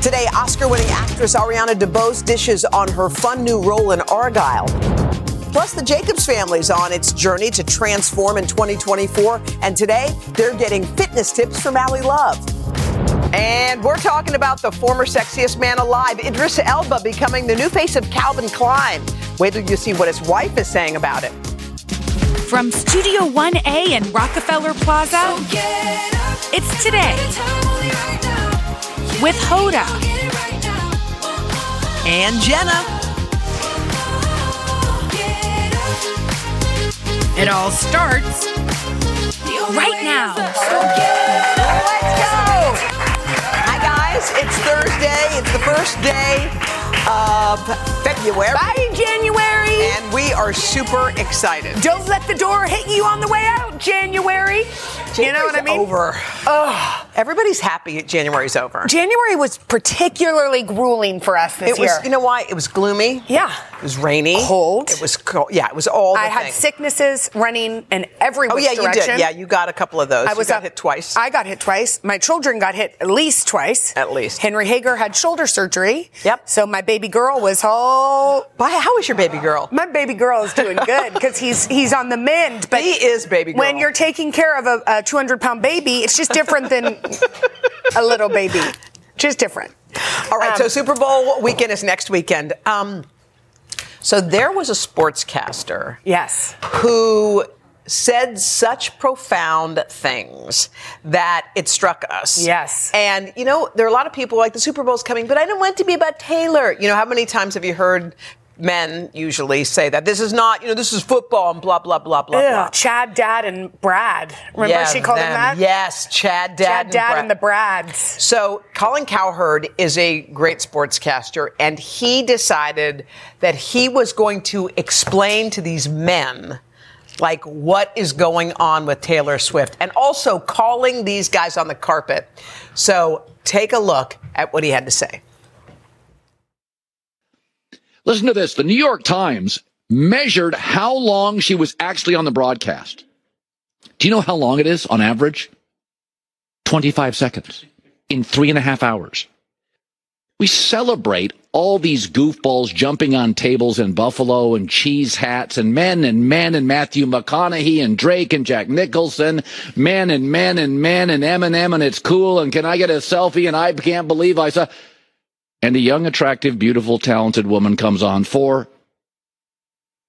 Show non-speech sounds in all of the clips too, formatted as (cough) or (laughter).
Today, Oscar winning actress Ariana DeBose dishes on her fun new role in Argylle. Plus, the Jacobs family is on its journey to transform in 2024. And today, they're getting fitness tips from Ally Love. And we're talking about the former sexiest man alive, Idris Elba, becoming the new face of Calvin Klein. Wait till you see what his wife is saying about it. From Studio 1A in Rockefeller Plaza, it's today with Hoda and Jenna. It all starts right now. Let's go! Hi, guys. It's Thursday. It's the first day of February. Bye, January. And we are super excited. Don't let the door hit you on the way out, January. You know what I mean? Over. Ugh. Everybody's happy January's over. January was particularly grueling for us this It was, year. you know why? It was gloomy. Yeah. It was rainy. Cold. It was cold. Yeah, it was all the I had things. sicknesses running in every Oh, yeah, you did. Yeah, you got a couple of those. I was you got up- hit twice. I got hit twice. My children got hit at least twice. At least. Henry Hager had shoulder surgery. Yep. So my baby girl was all. Bye. How is your baby girl? My baby girl is doing good because he's he's on the mend. But He is baby girl. when you're taking care of a, a 200 pound baby, it's just different than a little baby. Just different. All right, Um, so Super Bowl weekend is next weekend. Um, so there was a sportscaster Yes. who said such profound things that it struck us. Yes. And, you know, there are a lot of people like the Super Bowl's coming, but I don't want it to be about Taylor. You know, how many times have you heard men usually say that this is not, you know, this is football and blah, blah, blah, blah, blah. Chad, Dad, and Brad. Remember Yeah, she called him them. that? Yes, Chad, Dad, Chad, and Dad, Brad. and the Brads. So Colin Cowherd is a great sportscaster, and he decided that he was going to explain to these men like what is going on with Taylor Swift and also calling these guys on the carpet. So take a look at what he had to say. Listen to this. The New York Times measured how long she was actually on the broadcast. Do you know how long it is on average? 25 seconds in three and a half hours. We celebrate all these goofballs jumping on tables in Buffalo and cheese hats and men and men and Matthew McConaughey and Drake and Jack Nicholson, men and men and men and Eminem and it's cool and can I get a selfie and I can't believe I saw and a young, attractive, beautiful, talented woman comes on for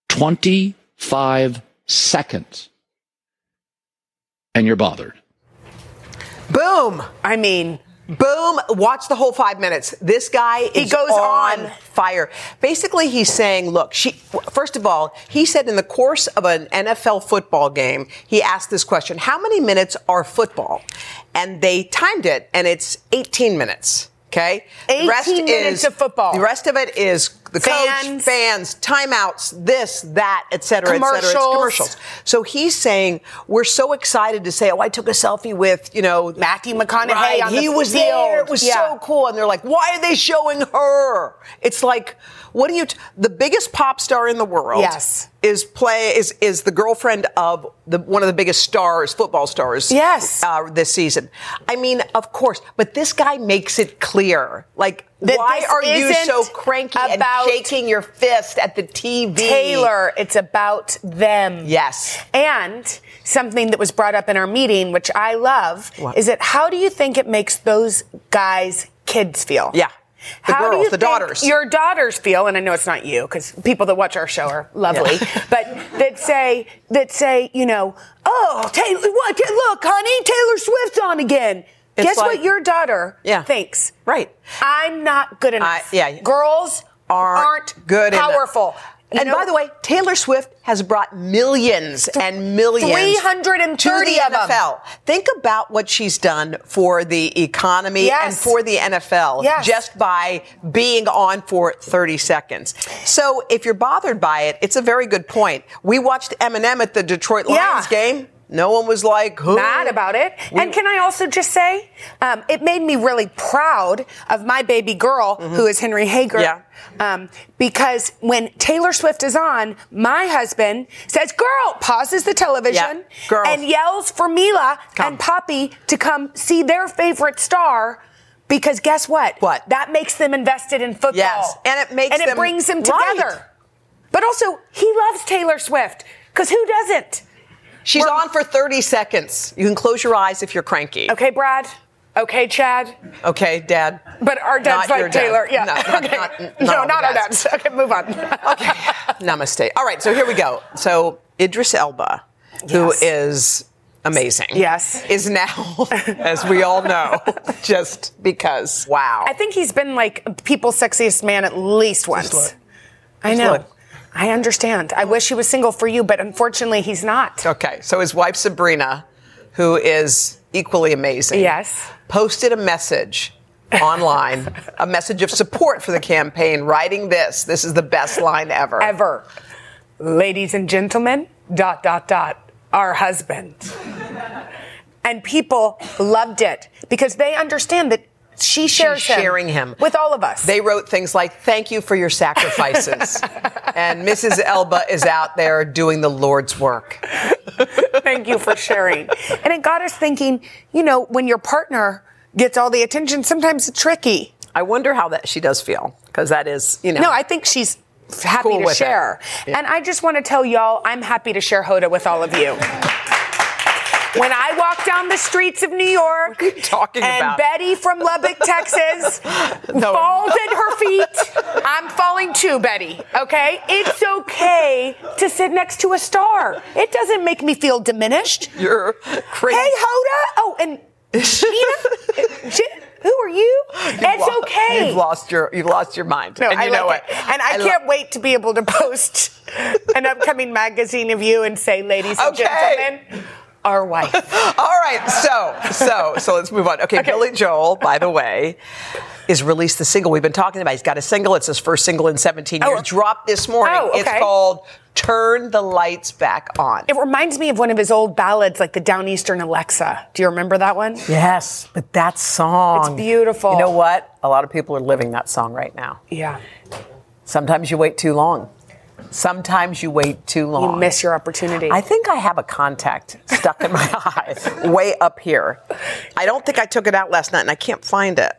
25 seconds. And you're bothered. Boom! I mean, Boom! Watch the whole five minutes. This guy He is goes on, on. fire. Basically, he's saying, "Look, she." First of all, he said in the course of an NFL football game, he asked this question: How many minutes are football? And they timed it, and it's 18 minutes. Okay, 18 minutes of football. The rest of it is the coach, Fans. fans, timeouts, this, that, et cetera, et cetera. It's Commercials. commercials. So he's saying we're so excited to say, "Oh, I took a selfie with you know Matthew McConaughey Right, on the he was field. there. It was Yeah. so cool. And they're like, why are they showing her? It's like, what do you? T- the biggest pop star in the world. Yes. Is play is is the girlfriend of the one of the biggest stars, football stars. Yes. Uh, this season. I mean, of course, but this guy makes it clear. Like, That why are you so cranky about and shaking your fist at the TV? Taylor, it's about them. Yes. And something that was brought up in our meeting, which I love, What? is that how do you think it makes those guys' kids feel? Yeah. The how do girls, the daughters. Your daughters feel, and I know it's not you because people that watch our show are lovely, (laughs) but that say that say, you know, oh, Taylor, what? Look, honey, Taylor Swift's on again. It's Guess like- what your daughter Yeah. thinks? Right. I'm not good enough. Yeah. Girls Aren't aren't, good enough. powerful. You And know- by the way, Taylor Swift has brought millions and millions 330 to the of 'em. NFL. Think about what she's done for the economy Yes. and for the NFL Yes. just by being on for 30 seconds. So if you're bothered by it, it's a very good point. We watched Eminem at the Detroit Yeah. Lions game. No one was like, Who? mad about it. and can I also just say, um, it made me really proud of my baby girl, who is Henry Hager. Mm-hmm. Yeah. Um, because when Taylor Swift is on, my husband says, "Girl," pauses the television Yeah. And yells for Mila Come. and Poppy to come see their favorite star Because guess what? What? That makes them invested in football. Yes, and it makes and it brings them right. together. But also, he loves Taylor Swift because who doesn't? She's We're- on for 30 seconds. You can close your eyes if you're cranky. Okay, Brad. Okay, Chad. Okay, Dad. But our dad's Not your like dad. Taylor. Yeah. No, not- okay. not- not no, not our dads. dads. Okay, move on. Okay. (laughs) Namaste. All right, so here we go. So Idris Elba, who Yes. is amazing. Yes. Is now, (laughs) as we all know, (laughs) just because. Wow. I think he's been like people's sexiest man at least once. look. I know. I understand. I wish he was single for you, but unfortunately he's not. Okay, so his wife Sabrina, who is equally amazing, Yes. posted a message online, a message of support for the campaign, writing this. This is the best line ever. Ever. Ladies and gentlemen, dot, dot, dot, our husband. And people loved it because they understand that she shares She's sharing him with all of us. They wrote things like, "Thank you for your sacrifices," (laughs) and Mrs. Elba is out there doing the Lord's work. Thank you for sharing. and it got us thinking, you know, when your partner gets all the attention, sometimes it's tricky. I wonder how that she does feel because that is, you know, No, I think she's happy Cool to share. Yeah. And I just want to tell y'all, I'm happy to share Hoda with all of you. When I walk down the streets of New York, What are you talking and about? Betty from Lubbock, Texas, (laughs) No. falls at her feet, I'm falling too, Betty. Okay, it's okay to sit next to a star. It doesn't make me feel diminished. you're crazy. Hey, Hoda. Oh, and Sheena. (laughs) Who are you? It's lo- okay. You've lost your you've lost your mind, No, and I you know like it. it. And I, lo- can't wait to be able to post an upcoming magazine of you and say, ladies and Okay. gentlemen, our wife. (laughs) All right, so so so let's move on. Okay, Okay. Billy Joel, by the way, is released the single we've been talking about. He's got a single. It's his first single in 17 years. Oh. Dropped this morning. Oh, It's called "Turn the Lights Back On." It reminds me of one of his old ballads, like the Downeaster Alexa. Do you remember that one? Yes, but that song. It's beautiful. You know what? A lot of people are living that song right now. Yeah. Sometimes you wait too long. Sometimes you wait too long. You miss your opportunity. I think I have a contact stuck in my (laughs) eye, way up here. I don't think I took it out last night, and I can't find it.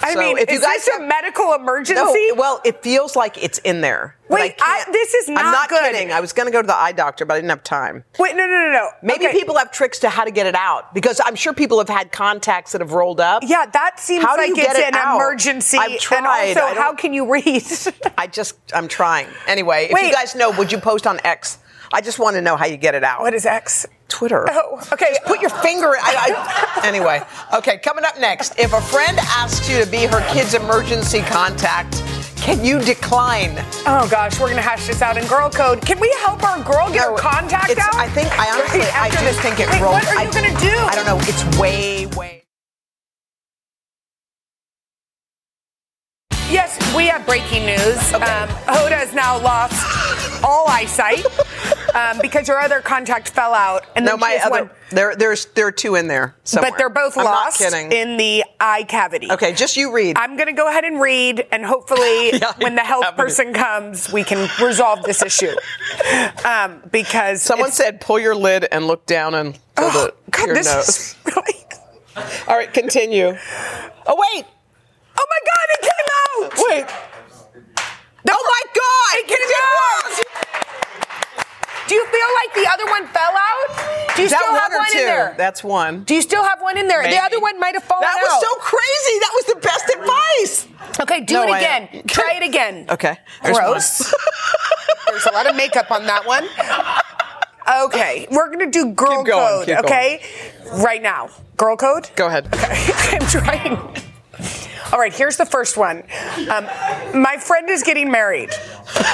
I So mean, if is you guys this have- a medical emergency? No, well, it feels like it's in there. Wait, I- can't- this is not. I'm not good. kidding. I was going to go to the eye doctor, but I didn't have time. Wait, no, no, no, no. Maybe Okay. people have tricks to how to get it out because I'm sure people have had contacts that have rolled up. Yeah, that seems How like it's it an out? emergency. I've tried. And I also, how can you read? (laughs) I just, I'm trying. Anyway, if you guys know, would you post on X? I just want to know how you get it out. what is X? Twitter. Oh, okay. Just put your finger. I, I, anyway, okay. Coming up next, if a friend asks you to be her kid's emergency contact, can you decline? Oh gosh, we're gonna hash this out in girl code. Can we help our girl get No, her contact out? I think I honestly, I just this- think it Wait, rolls. What are you I, gonna do? I don't know. It's way, way. Yes, we have breaking news. Um, Hoda has now lost all eyesight (laughs) um, because her other contact fell out, and No, my other. one. There, there's, there are two in there. Somewhere. But they're both I'm lost in the eye cavity. okay, just you read. I'm going to go ahead and read, and hopefully, (laughs) Yeah, when the health have it. person comes, we can resolve this issue. (laughs) Um, because Someone said, "Pull your lid and look down and oh, the, God, your this nose." is really. All right, continue. Oh wait, Oh my God! It came oh my God! It came out. Do you feel like the other one fell out? Do you that still one have one two? in there? That's one. Do you still have one in there? Maybe. The other one might have fallen out. That was out. so crazy. That was the best advice. Okay, do No, it again. Try it again. Okay. there's Gross. (laughs) There's a lot of makeup on that one. Okay, we're gonna do girl going, code. keep going. okay, right now, girl code. Go ahead. Okay, (laughs) I'm trying. All right, here's the first one. Um, my friend is getting married,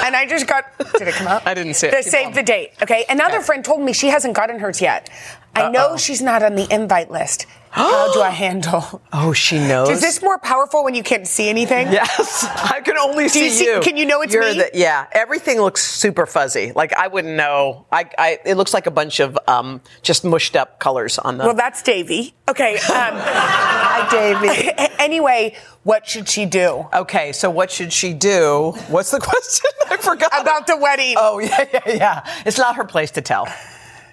and I just got. Did it come out? I didn't see it. The Keep save the date. Okay, another Okay. friend told me she hasn't gotten hers yet. I know she's not on the invite list. (gasps) How do I handle? Oh, she knows. Is this more powerful when you can't see anything? Yes, (laughs) I can only see you see- you. can you know it's You're me? The, yeah, everything looks super fuzzy. Like I wouldn't know. I, I it looks like a bunch of um, just mushed up colors on the. Well, that's Davy. Okay. Um, (laughs) Hi, Davey. (laughs) anyway, what should she do okay, so what should she do? What's the question? I forgot about the wedding? Oh yeah, yeah, yeah. It's not her place to tell.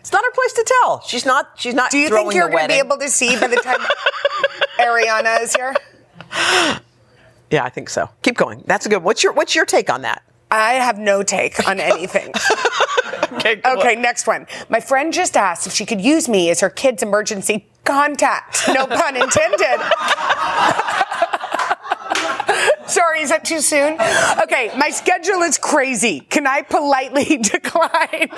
It's not her place to tell. She's not. She's not. do you think you're going to be able to see by the time (laughs) Ariana is here? Yeah, I think so. Keep going. That's a good. What's your What's your take on that? I have no take on anything. (laughs) Okay. okay, next one. My friend just asked if she could use me as her kid's emergency contact. No pun intended. (laughs) Sorry, is that too soon? Okay, my schedule is crazy. Can I politely decline?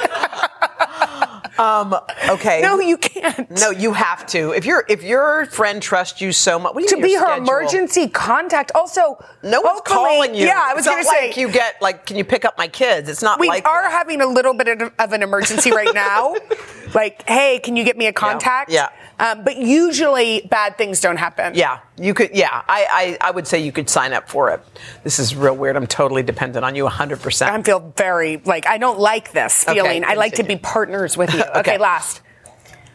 Okay. no, you can't. No, you have to. If your if your friend trusts you so much, what do you to be her schedule? emergency contact. Also, No one's calling you. Yeah, I was going to not say like you get like, can you pick up my kids? It's not we like are that. having a little bit of, an emergency right now. (laughs) like, hey, can you get me a contact? Yeah. Um, but usually bad things don't happen. Yeah, you could. Yeah, I, I I would say you could sign up for it. This is real weird. I'm totally dependent on you 100. percent I feel very like I don't like this Okay, feeling. I like to be partners with you. Okay. Okay. last.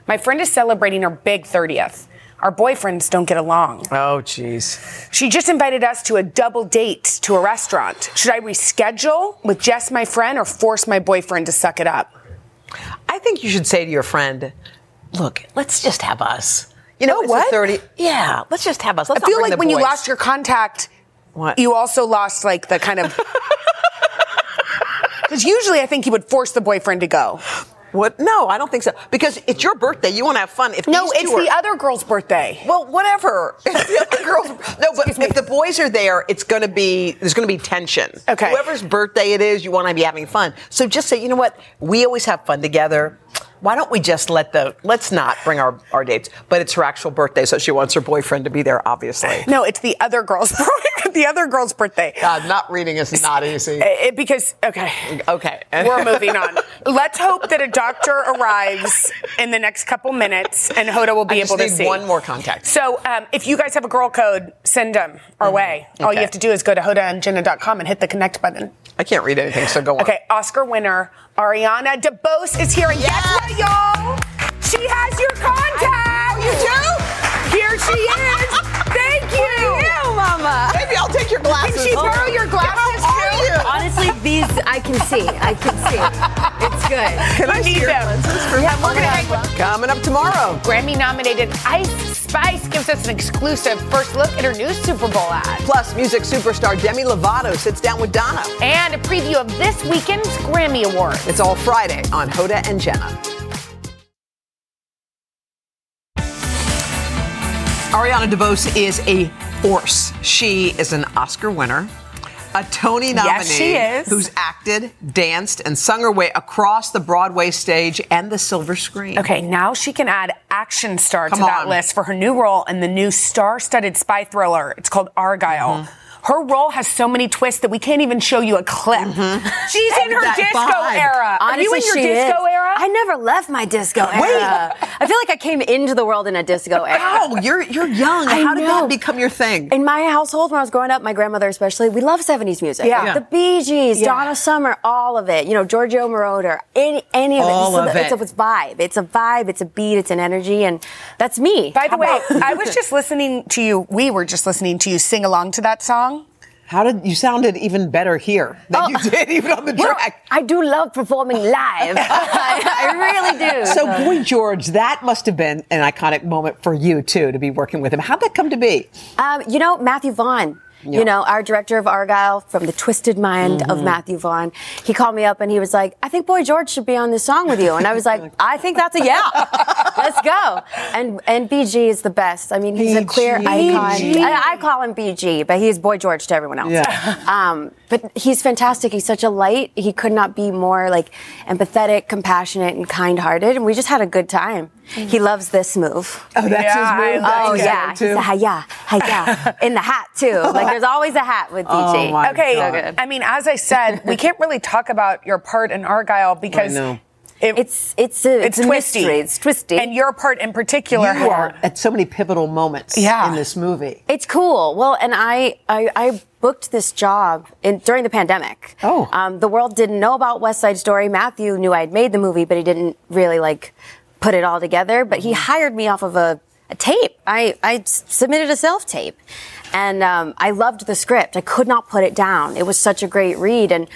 My friend is celebrating her big 30th. Our boyfriends don't get along. Oh, jeez. She just invited us to a double date to a restaurant. Should I reschedule with just my friend or force my boyfriend to suck it up? I think you should say to your friend, "Look, let's just have us." You know, it's what? a 30. Yeah, let's just have us. Let's I feel like when you lost your contact, What? you also lost like the kind of. (laughs) Because usually I think he would force the boyfriend to go. What? No, I don't think so. Because it's your birthday. You want to have fun. If No, it's are- the other girl's birthday. Well, whatever. If the other (laughs) girls, no, but if the boys are there, it's going to be there's going to be tension. Okay. Whoever's birthday it is, you want to be having fun. So just say, you know what? We always have fun together. Why don't we just let the let's not bring our our dates? But it's her actual birthday, so she wants her boyfriend to be there. Obviously. (laughs) No, it's the other girl's (laughs) the other girl's birthday. God, not reading is not easy. It- because okay, Okay. (laughs) we're moving on. Let's hope that a doctor arrives in the next couple minutes, and Hoda will be I just able to see one more contact. So, um, if you guys have a girl code, send them our way. All you Mm-hmm. Have to do is go to hodaandjenna.com and hit the connect button. I can't read anything, so go on. Okay, Oscar winner Ariana DeBose is here, and guess what, y'all? She has your contact. You do? Here she is. Thank you. Mama. Maybe I'll take your glasses. Can she borrow oh. your glasses How are you? Honestly, these I can see. I can see. It's good. Can I We see need your them. lenses for Yeah, we're gonna hang with Coming up tomorrow. Grammy nominated Ice Spice gives us an exclusive first look at her new Super Bowl ad. Plus, music superstar Demi Lovato sits down with Donna. And a preview of this weekend's Grammy Awards. It's all Friday on Hoda and Jenna. Ariana DeBose is a force. She is an Oscar winner, a Tony nominee Yes, she is. who's acted, danced, and sung her way across the Broadway stage and the silver screen. Okay, now she can add action star Come to that on. list for her new role in the new star-studded spy thriller. It's called Argylle. Mm-hmm. Her role has so many twists that we can't even show you a clip. Mm-hmm. (laughs) She's in her disco vibe. era. Are you in your disco is. era? I never left my disco era. I feel like I came into the world in a disco era. Wow, you're you're young. I How did know. that become your thing? In my household, when I was growing up, my grandmother especially, we love 70s music. Yeah. Yeah. The Bee Gees, Yeah. Donna Summer, all of it. You know, Giorgio Moroder, any, any of it. All So of the- It's, it. a, it's vibe. It's a vibe. It's a beat. It's an energy. And that's me. By the How way, I was just (laughs) listening to you. We were just listening to you sing along to that song. How did you sounded even better here than you did even on the Well, track? I do love performing live. I, (laughs) I really do. So, Boy George, that must have been an iconic moment for you too to be working with him. How'd that come to be? Um, you know, Matthew Vaughn. Yeah. You know, our director of Argylle from the twisted mind Mm-hmm. of Matthew Vaughn. He called me up and he was like, I think Boy George should be on this song with you. And I was like, (laughs) I think that's a yeah. Let's go. And and BG is the best. I mean, he's a clear icon. I, I call him BG, but he's Boy George to everyone else. Yeah. (laughs) Um, but he's fantastic. He's such a light. He could not be more like empathetic, compassionate, and kind-hearted. And we just had a good time. He loves this move. Oh, that's Yeah, his move. That's Oh his yeah, one, he's too. a hiya, hiya, in the hat too. Like there's always a hat with BG. Oh, my Okay, God. So. I mean, as I said, we can't really talk about your part in Argylle because I know. it- It's it's a, it's it's, a twisty. mystery. It's twisty. and your part in particular. You are at so many pivotal moments Yeah. in this movie. It's cool. Well, and I, I, I booked this job in, during the pandemic. Oh. Um, the world didn't know about West Side Story. Matthew knew I'd made the movie, but he didn't really like put it all together. But he hired me off of a, a tape. I submitted a self tape. And um, I loved the script. I could not put it down. It was such a great read. And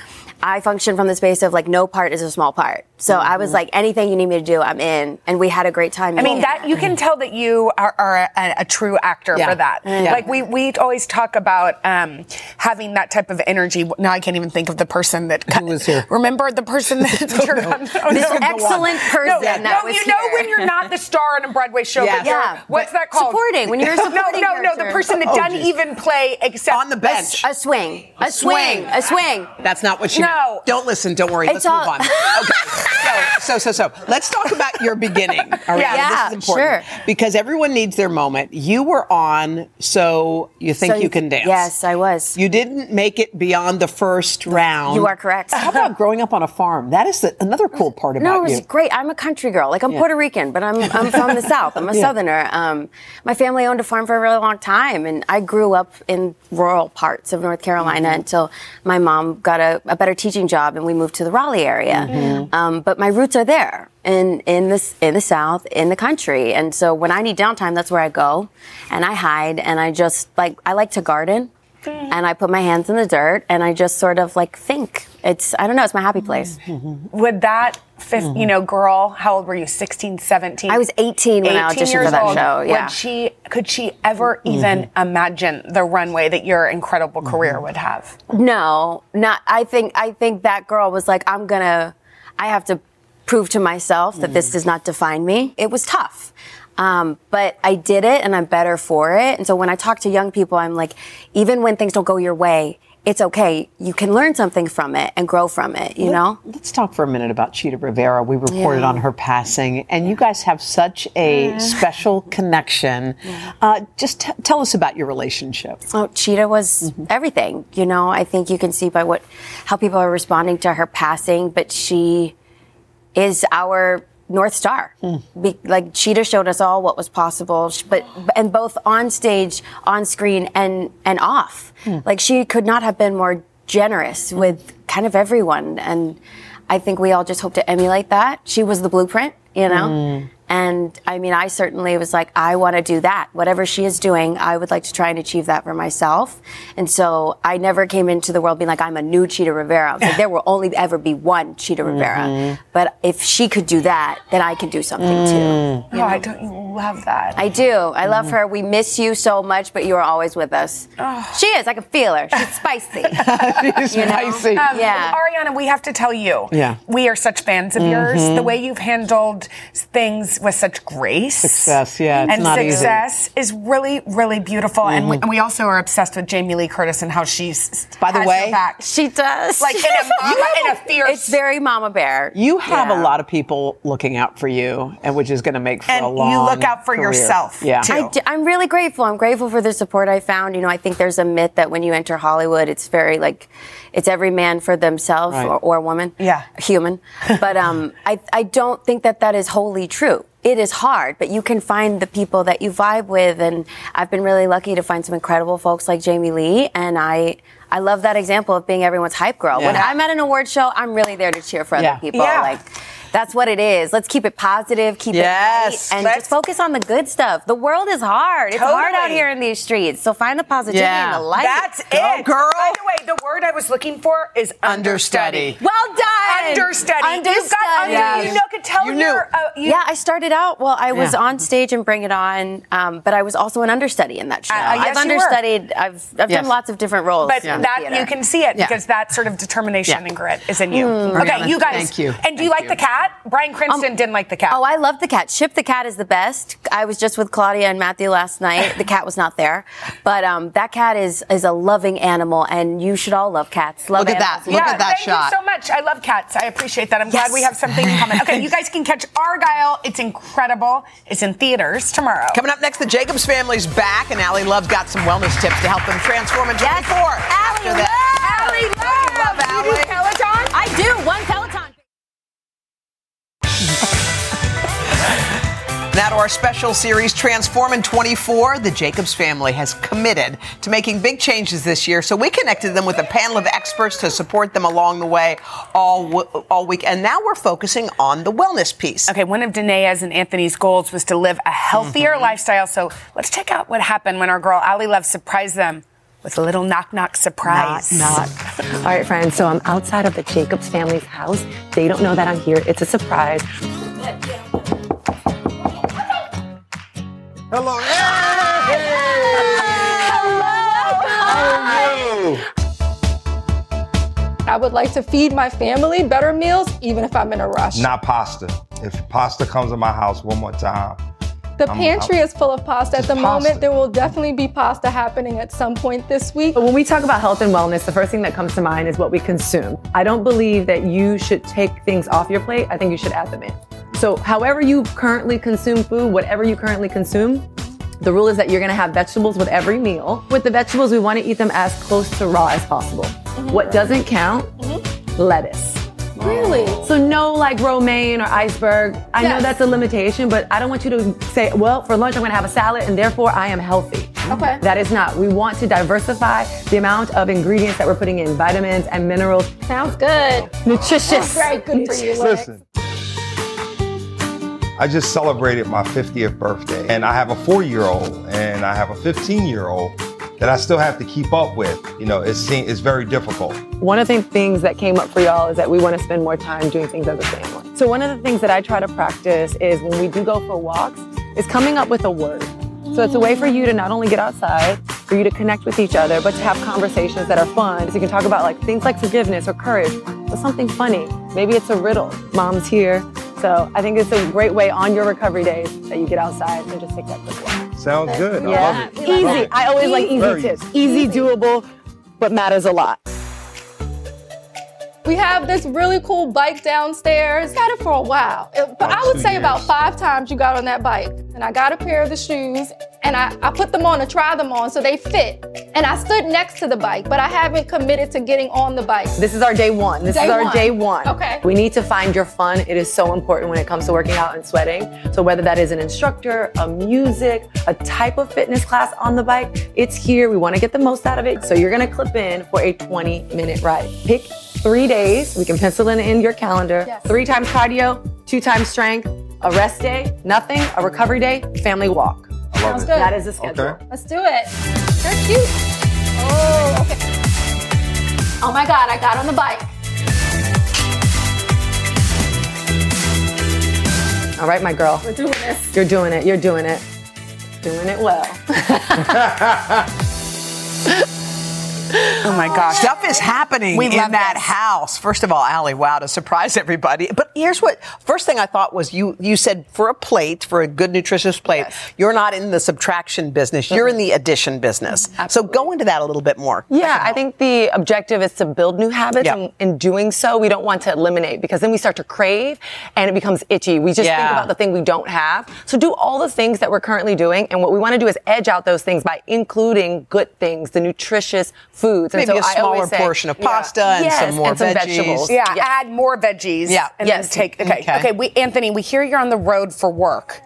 I function from the space of like no part is a small part. So I was like, anything you need me to do, I'm in. And we had a great time. I mean, that you can tell that you are, are a, a true actor Yeah. for that. Yeah. Like we we always talk about um, having that type of energy. Now I can't even think of the person that Who was here? Remember the person that (laughs) oh, This no, go on. excellent person No, that no, was you know here. when you're not the star in a Broadway show. Yeah. but Yeah, What's but that called? supporting, when you're a (laughs) no, supporting no, no, the person that Oh, doesn't geez. even play except On the bench. a swing, a swing, a swing. That's not what she. No. Don't listen. Don't worry. It's Let's move on. (laughs) Okay. So, so, so. Let's talk about your beginning. All right. Yeah, this is important sure. because everyone needs their moment. You were on, so you think So you can dance. Yes, I was. You didn't make it beyond the first round. You are correct. How about (laughs) growing up on a farm? That is the, another cool part about No, it was you. great. I'm a country girl. Like I'm Puerto Rican, but I'm I'm from the (laughs) South. I'm a Yeah. Southerner. Um, my family owned a farm for a really long time, and I grew up in rural parts of North Carolina Mm-hmm. until my mom got a, a better teaching job, and we moved to the Raleigh area. Mm-hmm. Um, but my roots are there in in this in the South, in the country, and so when I need downtime, that's where I go, and I hide, and I just like I like to garden. Mm-hmm. And I put my hands in the dirt and I just sort of like think. It's, I don't know, it's my happy place. Mm-hmm. Would that, fifth, mm-hmm. you know, girl? How old were you? 16, 17? I was 18 when I 18 auditioned years for that old. show. Yeah. Would she? Could she ever even imagine the runway that your incredible career would have? No, not. I think. I think that girl was like, I'm gonna. I have to prove to myself that this does not define me. It was tough. Um, but I did it and I'm better for it. And so when I talk to young people, I'm like, even when things don't go your way, it's okay. You can learn something from it and grow from it, you know? Let's talk for a minute about Chita Rivera. We reported Yeah. on her passing, and you guys have such a special connection. (laughs) Uh, just t- tell us about your relationship. Oh, Chita was everything. You know, I think you can see by what how people are responding to her passing, but she is our north star. Hmm. Be, like Chita showed us all what was possible, but and both on stage, on screen, and and off. Hmm. Like she could not have been more generous with kind of everyone, and I think we all just hope to emulate that. She was the blueprint, you know. Hmm. And I mean, I certainly was like, I want to do that. Whatever she is doing, I would like to try and achieve that for myself. And so I never came into the world being like, I'm a new Chita Rivera. Like, there will only ever be one Chita Rivera. Mm-hmm. But if she could do that, then I can do something too. Mm. Oh, I don't you love that. I do. I love her. We miss you so much, but you are always with us. Oh. She is. I can feel her. She's (laughs) spicy. It's You know? spicy. Um, Yeah. Ariana, we have to tell you. Yeah. We are such fans of mm-hmm. yours. The way you've handled things with such grace. Success, yeah, it's and not easy. Mm-hmm. success is really, really beautiful. And, we, and we also are obsessed with Jamie Lee Curtis and how she's By the has way, back. she does. like in a (laughs) mama, in a fierce It's very Mama Bear. You have Yeah. a lot of people looking out for you, and which is going to make for a lot. And a you long look out for career. yourself, Yeah. too. I d- I'm really grateful. I'm grateful for the support I found. You know, I think there's a myth that when you enter Hollywood, it's very like, it's every man for themselves Right. or, or woman. Yeah. Human. But um, I, I don't think that that is wholly true. It is hard, but you can find the people that you vibe with. And I've been really lucky to find some incredible folks like Jamie Lee. And I, I love that example of being everyone's hype girl. When I'm at an award show, I'm really there to cheer for other Yeah. people. Yeah. Like, that's what it is. Let's keep it positive, keep Yes. it light, and Let's- just focus on the good stuff. The world is hard. It's hard out here in these streets. So find the positivity Yeah. and the light. That's Go, it. girl. By the way, the word I was looking for is Understudy. understudy. well done. Understudy. You've got Understudy. under, you know, could tell You knew. you're, uh, you, yeah, I started out. Well, I was Yeah. on stage and Bring It On, um, but I was also an understudy in that show. Uh, uh, yes, I've you were. understudied. I've I've Yes. done lots of different roles. But in that theater. you can see it Yeah. because that sort of determination Yeah. and grit is in you. Hmm. Okay, Ariana, you guys. thank you. And do you like the cat? Bryan Cranston didn't like the cat. Oh, I love the cat. Chip the cat is the best. I was just with Claudia and Matthew last night. The cat was not there, but um, that cat is is a loving animal, and you should all love cats. Love Look at that. Look yeah, at that thank shot. you so much. I love cats. I appreciate that. I'm glad we have something in common. (laughs) Okay, you guys can catch Argylle. It's incredible. It's in theaters tomorrow. Coming up next, the Jacobs family's back, and Ally Love's got some wellness tips to help them transform in 24. After Ally that. Love! Ally Love. love You do Ally. Peloton? I do one Peloton. Now to our special series, Transform in 24. The Jacobs family has committed to making big changes this year, so we connected them with a panel of experts to support them along the way all w- all week. And now we're focusing on the wellness piece. Okay, one of Danae's and Anthony's goals was to live a healthier Mm-hmm. lifestyle. So let's check out what happened when our girl Ally Love surprised them with a little knock knock surprise. Knock. All right, friends. So I'm outside of the Jacobs family's house. They don't know that I'm here. It's a surprise. Hello. Hello! I would like to feed my family better meals, even if I'm in a rush. Not pasta. If pasta comes to my house one more time, the I'm- pantry I'm- is full of pasta. At the pasta. moment, there will definitely be pasta happening at some point this week. But when we talk about health and wellness, the first thing that comes to mind is what we consume. I don't believe that you should take things off your plate. I think you should add them in. So, however you currently consume food, whatever you currently consume, the rule is that you're gonna have vegetables with every meal. With the vegetables, we wanna eat them as close to raw as possible. Mm-hmm. What doesn't count? Mm-hmm. Lettuce. Really? So no like romaine or iceberg. I know that's a limitation, but I don't want you to say, well, for lunch I'm gonna have a salad and therefore I am healthy. Okay. That is not. We want to diversify the amount of ingredients that we're putting in, vitamins and minerals. Sounds good. Nutritious. Very good for you, Lex. listen. I just celebrated my 50th birthday, and I have a four-year-old and I have a 15-year-old that I still have to keep up with. You know, it's it's very difficult. One of the things that came up for y'all is that we want to spend more time doing things as a family. So one of the things that I try to practice is when we do go for walks, is coming up with a word. So it's a way for you to not only get outside, for you to connect with each other, but to have conversations that are fun. So you can talk about like things like forgiveness or courage, or something funny. Maybe it's a riddle. Mom's here. So I think it's a great way on your recovery days that you get outside and just take that quick walk. Sounds good. I Yeah. love it. Easy. I always like easy Very tips. Easy, doable, but matters a lot. We have this really cool bike downstairs. Got it for a while. It- but Like I would two say about five times you got on that bike. And I got a pair of the shoes and I, I put them on to try them on so they fit. And I stood next to the bike, but I haven't committed to getting on the bike. This is our day one. This Day is our one. day one. Okay. We need to find your fun. It is so important when it comes to working out and sweating. So whether that is an instructor, a music, a type of fitness class on the bike, it's here. We want to get the most out of it. So you're gonna clip in for a 20 minute ride. Pick three days. We can pencil it in your calendar. Yes. Three times cardio, two times strength, a rest day, nothing, a recovery day, family walk. I love Sounds it. good. That is the schedule. Okay. Let's do it. You're cute. Oh, okay. Oh my God, I got on the bike. All right, my girl. We're doing this. You're doing it. You're doing it. Doing it well. (laughs) (laughs) Oh my gosh. Stuff is happening We in that this. house. First of all, Ally, wow, to surprise everybody. But here's what first thing I thought was you you said for a plate, for a good nutritious plate, you're not in the subtraction business, you're in the addition business. Mm-hmm. So go into that a little bit more. Yeah, I think the objective is to build new habits. Yeah. And in doing so, we don't want to eliminate because then we start to crave and it becomes itchy. We just think about the thing we don't have. So do all the things that we're currently doing. And what we want to do is edge out those things by including good things, the nutritious foods. And Maybe so a I smaller always say- portion of pasta and Yes, some more and some veggies. vegetables. Yeah, Yes. add more veggies. Yeah. And Yes. then take okay. Okay. okay. we Anthony, we hear you're on the road for work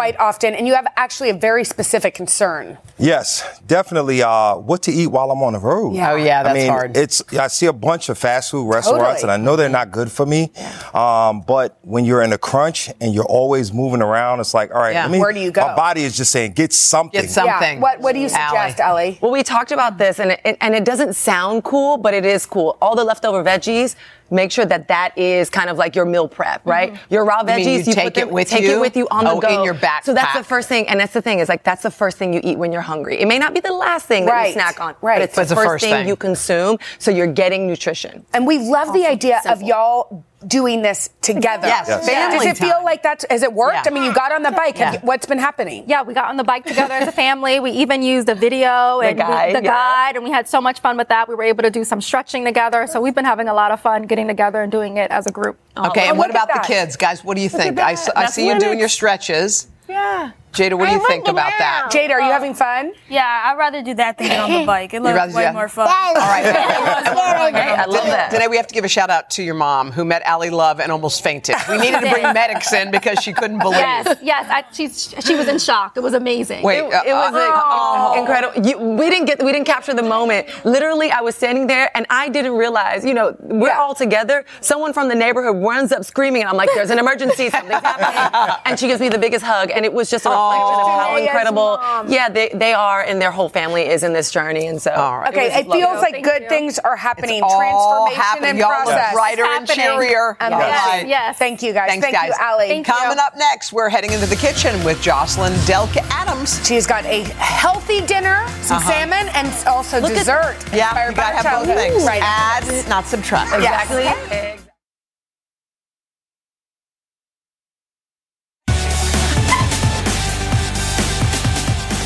quite often, and you have actually a very specific concern. Yes, definitely. Uh, what to eat while I'm on the road? Yeah. Oh, yeah, I mean, hard. It's I see a bunch of fast food restaurants, Totally. and I know they're not good for me. Um, but when you're in a crunch and you're always moving around, it's like, all right, Yeah. let me, Where do you go? My body is just saying, get something. Get something. Yeah. What What do you suggest, Ellie? Well, we talked about this, and it, and it doesn't sound cool, but it is cool. All the leftover veggies, make sure that that is kind of like your meal prep, right? Your raw Mm-hmm. You veggies, mean you take them- it with take you? it with you on Oh, the go in your backpack. So that's the first thing, and that's the thing is like that's the first thing you eat when you're hungry. It may not be the last thing that Right. you snack on, Right. but it's But it's the the first, first thing, thing. you consume. So you're getting nutrition. And we love the idea of y'all doing this together. Yes, Yes. family Does it feel time. like that? has it worked? Yeah. I mean, you got on the bike. Yeah. you- what's been happening? Yeah, we got on the bike together as a family. We even used a video (laughs) and we- guide, the yeah. guide, and we had so much fun with that. We were able to do some stretching together. So we've been having a lot of fun getting together and doing it as a group. Okay, Oh, and what about the kids, guys? What do you think? at I, s- that. I see you doing your stretches. Yeah. Jada, what do you think about that? Jada, are you having fun? Yeah, I'd rather do that than get on the (laughs) bike. It looks way more fun. All right. (laughs) I love that. Today we have to give a shout out to your mom who met Ally Love and almost fainted. We needed to bring (laughs) medics in because she couldn't believe. Yes, yes. I, she's, she was in shock. It was amazing. Wait, It, it was like uh, Oh. incredible. You, we didn't get, we didn't capture the moment. Literally, I was standing there and I didn't realize. You know, we're all together. Someone from the neighborhood runs up screaming, and I'm like, "There's an emergency! Something's happening!" And she gives me the biggest hug, and it was just a reflection of how incredible. mom. Yeah, they, they are, and their whole family is in this journey, and so. Okay, it, was feels lovely. like good things are happening. all Transformation happening. and Y'all look process. brighter and Happening. cheerier. Amazing. Yes, yes. Thank you guys. Thanks, Thank guys. you, Ally. Thank you. Coming up next, we're heading into the kitchen with Jocelyn Delk Adams. She's got a healthy dinner, some Uh-huh. salmon, and also dessert. Yeah, Inspired you gotta have both things. Right. Add, not subtract. Exactly.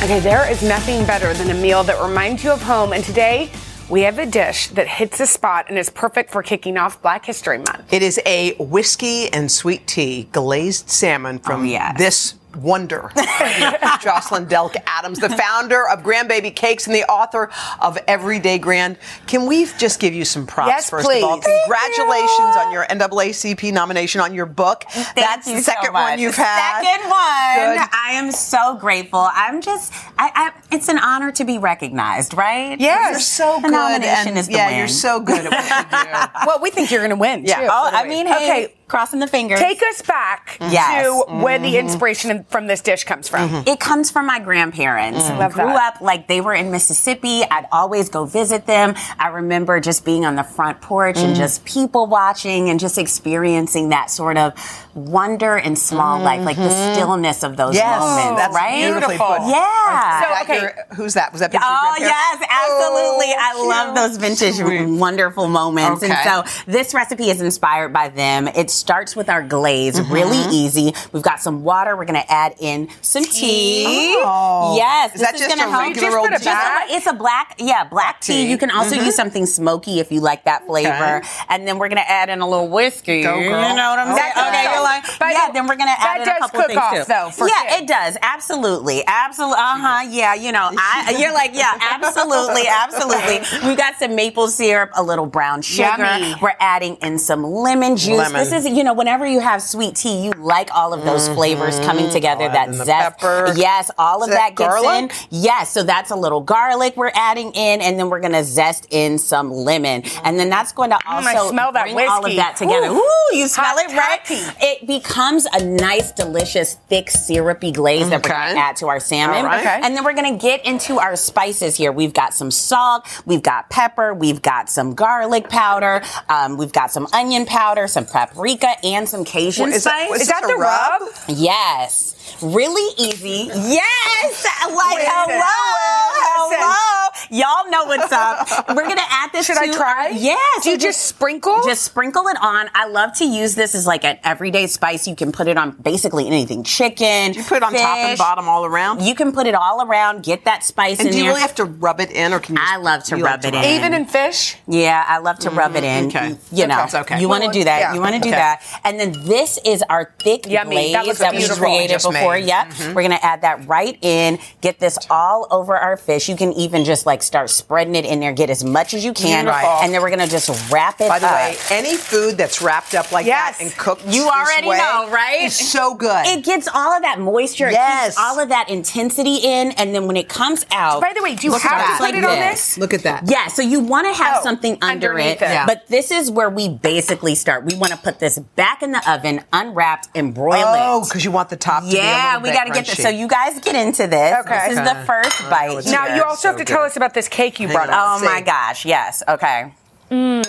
Okay, there is nothing better than a meal that reminds you of home. And today, we have a dish that hits a spot and is perfect for kicking off Black History Month. It is a whiskey and sweet tea glazed salmon from oh, this wonder. (laughs) Jocelyn Delk Adams, the founder of Grand Baby Cakes and the author of Everyday Grand. Can we just give you some props Yes, first of all? please. Thank Congratulations on your NAACP nomination on your book. That's you the so second one you've had. Second one. Good. I am so grateful. I'm just, I, I, it's an honor to be recognized, right? Yes. You're so The good. nomination and is the yeah, win. you're so good at what you do. (laughs) Well, we think you're going to win, Yeah. too. Oh, I mean, hey, Okay. Crossing the fingers. Take us back Yes. to where the Mm-hmm. inspiration from this dish comes from. It comes from my grandparents. Mm. Love Grew that. up like they were in Mississippi. I'd always go visit them. I remember just being on the front porch Mm. and just people watching and just experiencing that sort of wonder and small life, like the stillness of those Mm-hmm. Yes, moments, that's right? beautifully put. Yeah. That your- who's that? Was that Oh yes, absolutely. I Oh, love those vintage wonderful moments. Okay. And so this recipe is inspired by them. It starts with our glaze, Mm-hmm. really easy. We've got some water. We're going to add in some tea. Oh. Yes, Is this that just gonna a help. regular old Just a- it's a black, yeah, black tea. tea. You can also Mhm. use something smoky if you like that flavor. Okay. And then we're going to add in a little whiskey. Go, girl. You know what I'm saying? Okay, cook. you're like, But yeah. Then we're going to add in a couple cook things off, too. though, yeah, kids. it does. Absolutely, absolutely. Uh huh. (laughs) Yeah, you know, I. You're like, yeah, absolutely, absolutely. We've got some maple syrup, a little brown sugar. Yummy. We're adding in some lemon juice. Lemon. This is, you know, whenever you have sweet tea, you like all of those flavors coming together. Oh, that zest. pepper. Yes, all of that that, gets garlic? in. Yes, so that's a little garlic we're adding in, and then we're gonna zest in some lemon, and then that's going to Mm, also smell that bring all of that together. Ooh. Ooh, you smell Hot it, right? It becomes a nice, delicious, thick, syrupy glaze that we're gonna add to our salmon, All right. Okay. and then we're gonna get into our spices here. We've got some salt, we've got pepper, we've got some garlic powder, um, we've got some onion powder, some paprika, and some Cajun What, is that- spice. is Is that this the a rub? rub? Yes. Really easy. Yes. Like, hello. listen. Hello. Y'all know what's up. We're to add this Should to I try? Yes. Do you just sprinkle? Just sprinkle it on. I love to use this as like an everyday spice. You can put it on basically anything. Chicken. You put it on top and bottom all around? You can put it all around. Get that spice And in do you there. really have to rub it in, or can you? I love to rub it in. Even in fish? Yeah, I love to rub it in. Okay. You know, It's okay. you want to do that. Yeah. You want to do that. And then this is our thick Yummy. glaze That that, we created Just before. Yep. Mm-hmm. We're going to add that right in. Get this all over our fish. You can even just like start spreading it in there. Get as much as you can. Beautiful. And then we're going to just wrap it By the up. way, any food that's wrapped up like Yes. that and cooked, You this already way know, right? is so good. It gets all of that moisture. It Yes. keeps all of that intensity in. And then when it comes out. By the way, do you have at to put like it on this. Look at that. Yeah, so you want to have Oh, something under underneath it, it. Yeah. but this is where we basically start. We want to put this back in the oven, unwrapped, and broil Oh, it. because you want the top to be a Yeah, we got to get this. So you guys get into this. Okay. This is the first bite. it's Now, you it's also have so to tell us about this cake you brought on. Oh my gosh! Yes. Okay. oh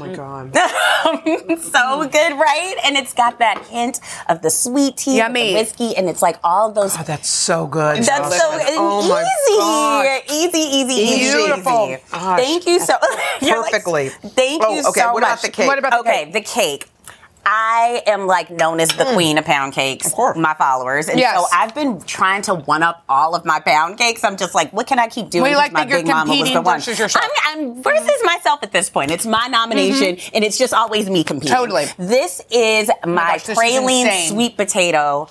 my god. so good, right? And it's got that hint of the sweet tea, Yummy. the whiskey, and it's like all those. Oh, that's so good. That's so Delicious. oh easy, easy, easy, easy, Beautiful. easy. Gosh. Thank you so. (laughs) You're like- Perfectly. thank Oh, you okay, so what much. about the cake? What about the cake? okay, cake? the cake. I am like known as the hmm. queen of pound cakes. Of course. My followers. And Yes. so I've been trying to one up all of my pound cakes. I'm just like, what can I keep doing? We like my big mama was competing the one. versus yourself. I'm, I'm versus myself at this point. It's my nomination mm-hmm. and it's just always me competing. Totally. This is oh my, gosh, this is praline sweet potato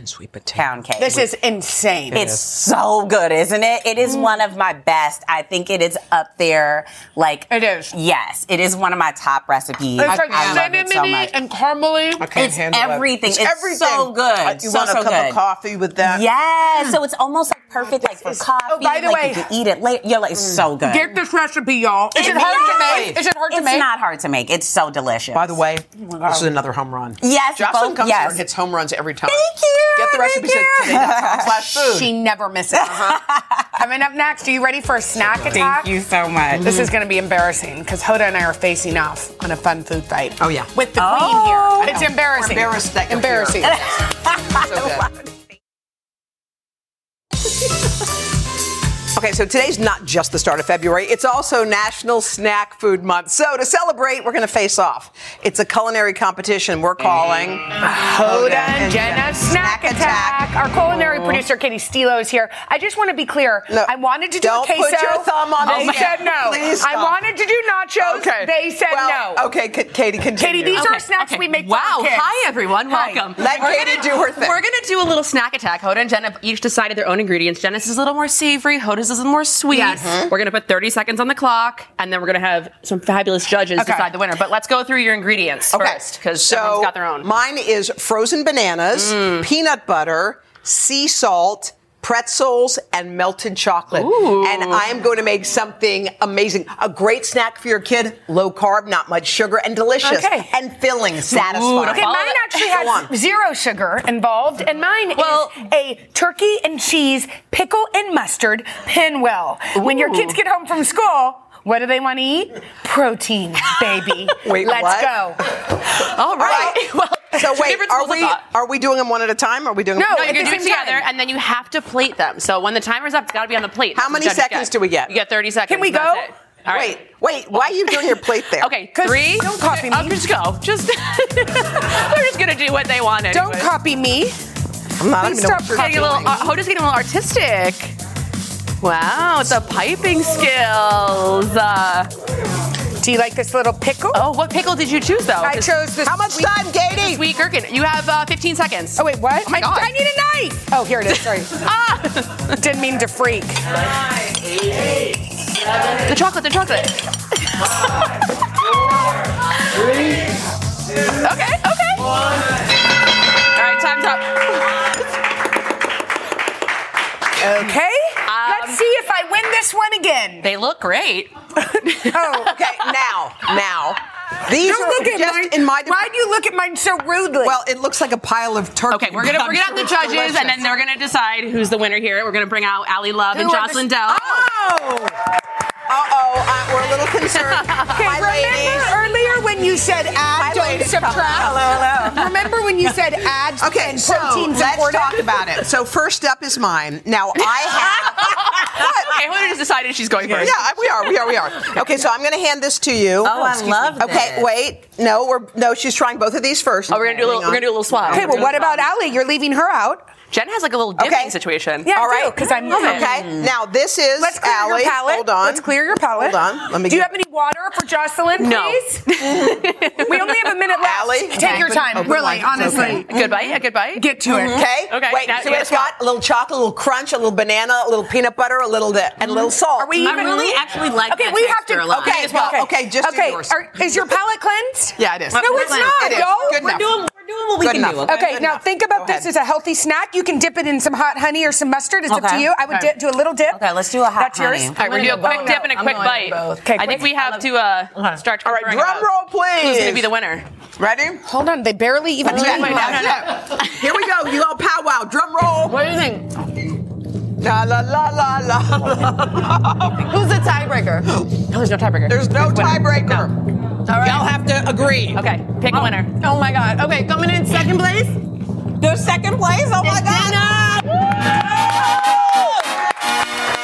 and sweet potato. Pound cake. This is insane. It's so good, isn't it? It is mm. one of my best. I think it is up there. Like it is. Yes, it is one of my top recipes. It's like I love it so much. and caramely. I can't It's handle it. everything. It's It's, everything. so good. Uh, you so, want a so cup good. of coffee with that? Yeah, so it's almost like mm. perfect, like for coffee. oh, by the like way- you can eat it later. You're like mm. so good. Get this recipe, y'all. Is it hard to make? Is it hard to it's make? not hard to make. It's so delicious. By the way, oh this is another home run. yes, Jocelyn both, comes yes. here and hits home runs every time. Thank you. Get the recipe at slash food. She never misses. Uh-huh. (laughs) Coming up next, are you ready for a snack attack? Thank you so much. This is going to be embarrassing because Hoda and I are facing off on a fun food fight. Oh, yeah. With the Oh. queen here. Oh, it's embarrassing. We're embarrassed that Embarrassing. (laughs) (laughs) So good. Okay, so today's not just the start of February, it's also National Snack Food Month. So to celebrate, we're going to face off. It's a culinary competition we're calling Hoda and Jenna Snack Attack. Our culinary producer, Katie Stilo, is here. I just want to be clear. No, I wanted to do don't a queso. put your thumb on They the said no. Please I stop. wanted to do nachos. Okay. They said well, no. Okay, C- Katie, continue. Katie, these Okay, are snacks okay. we make for Wow. Hi, everyone. Hi. Welcome. Let We're Katie gonna- do her thing. We're going to do a little snack attack. Hoda and Jenna each decided their own ingredients. Jenna's is a little more savory. Hoda's is more sweet. Yes. We're going to put 30 seconds on the clock, and then we're going to have some fabulous judges Okay. decide the winner. But let's go through your ingredients Okay. first, because so everyone's got their own. Mm. Mine is frozen bananas, peanut butter, sea salt, pretzels, and melted chocolate. Ooh. And I am going to make something amazing. A great snack for your kid, low carb, not much sugar, and delicious. Okay. And filling, satisfying. Okay, mine actually has zero sugar involved, and mine Well- is a turkey and cheese pickle and mustard pinwheel. When your kids get home from school, what do they want to eat? Protein, baby. (laughs) Wait, Let's what? go. (laughs) All right. (laughs) well, So wait, are we are we doing them one at a time? Or are we doing No, them? No, you're the going to do it together, time. and then you have to plate them. So when the timer's up, it's got to be on the plate. How That's many seconds get. do we get? You get 30 seconds. Can we go? it. All right. Wait, wait. Why are you doing your plate there? Okay, three. don't copy me. I'll just go. Just they're just gonna do what they want. Don't copy me. I'm not Please even stop Getting a little, uh, Hoda's getting a little artistic. Wow, the piping skills. Uh, Do you like this little pickle? oh, what pickle did you choose though? I This chose this. How much sweet- time, Katie? Sweet gherkin. You have uh, 15 seconds. Oh wait, what? Oh my God. I need a knife. Oh, here it is. Sorry. (laughs) Ah! Didn't mean to freak. The chocolate, the chocolate. Okay, okay. All right, time's up. Okay. Let's see if I win this one again. They look great. (laughs) Oh, Okay, now, now. These Don't are look at just mine. in my. Why do you look at mine so rudely? Well, it looks like a pile of turkey. Okay, we're gonna but we're gonna have the judges, sure it's and then they're gonna decide who's the winner here. We're gonna bring out Ally Love and Who are the- Jocelyn Delk. Oh! Uh-oh, uh, we're a little concerned. (laughs) Okay, My remember ladies. earlier when you said add, don't ladies. subtract? Hello, hello. Remember when you said add (laughs) Okay, and so protein's let's important? talk about it. So first up is mine. Now (laughs) I have. Okay, Hoda just decided she's going first. Yeah, we are. We are. We are. Okay, so I'm going to hand this to you. Oh, I love Okay, this. wait. No, we're no. She's trying both of these first. Oh, we're gonna do a little. We're gonna do a little swap. Okay, well, what about Ally? You're leaving her out. Jen has like a little dipping Okay. situation. Yeah, All I do, right, 'cause I'm- Love it. Okay, now this is Let's clear Ally. your palate. Hold on. Let's clear your palate. Hold on. Let me Do you have any water for Jocelyn, No. please? (laughs) we only have a minute left. Ally? Take Okay. your time, Open really, mic. honestly. A good bite. A good bite. Get to it. Okay. Okay, Wait. now so you it's gotta got a little chocolate, a little crunch, a little banana, a little peanut butter, a little di- and a little mm-hmm. salt. Are we I even? really actually like Okay, we have to. a lot. Okay, okay, just do okay. yours. Are, is your palate cleansed? Yeah, it is. No, it's not, It is. y'all. Good We're enough. doing, we're doing what we can do. Okay, now think about this as a healthy snack. You can dip it in some hot honey or some mustard. It's up to you. I would Okay. di- do a little dip. Okay, let's do a hot honey. That's yours. honey. All right, we're gonna do a quick dip and a I'm quick bite. Okay, I think we have to uh, start. All right, drum roll, please. Who's gonna be the winner? Ready? Hold on, they barely even. Yeah, no, no, no. Here we go. You all powwow. Drum roll. What do you think? La la la la la. Who's the tiebreaker? No, there's no tiebreaker. There's no tiebreaker. All right. Y'all have to agree. Okay, pick a winner. Oh my God. Okay, coming in second place. The second place? Oh my God.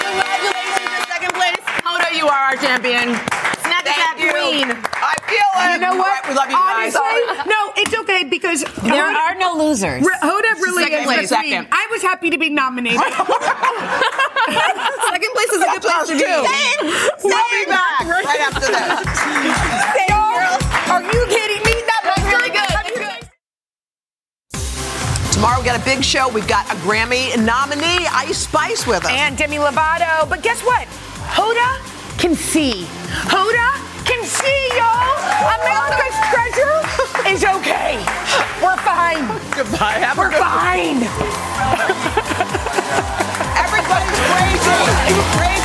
Congratulations to second place. Hoda, you are our champion. Snack attack queen. I feel it. You know what? we love you guys. Honestly, no, it's okay because There Hoda, are no losers. Hoda really Second is place. the queen. Second. I was happy to be nominated. (laughs) Second place is a good place to be. We'll be back right after this. Y'all, Are you Tomorrow we got a big show. We've got a Grammy nominee, Ice Spice, with us, and Demi Lovato. But guess what? Hoda can see. Hoda can see, y'all. America's treasure is okay. We're fine. Goodbye. Have We're fine. (laughs) Everybody's crazy. (laughs) Crazy.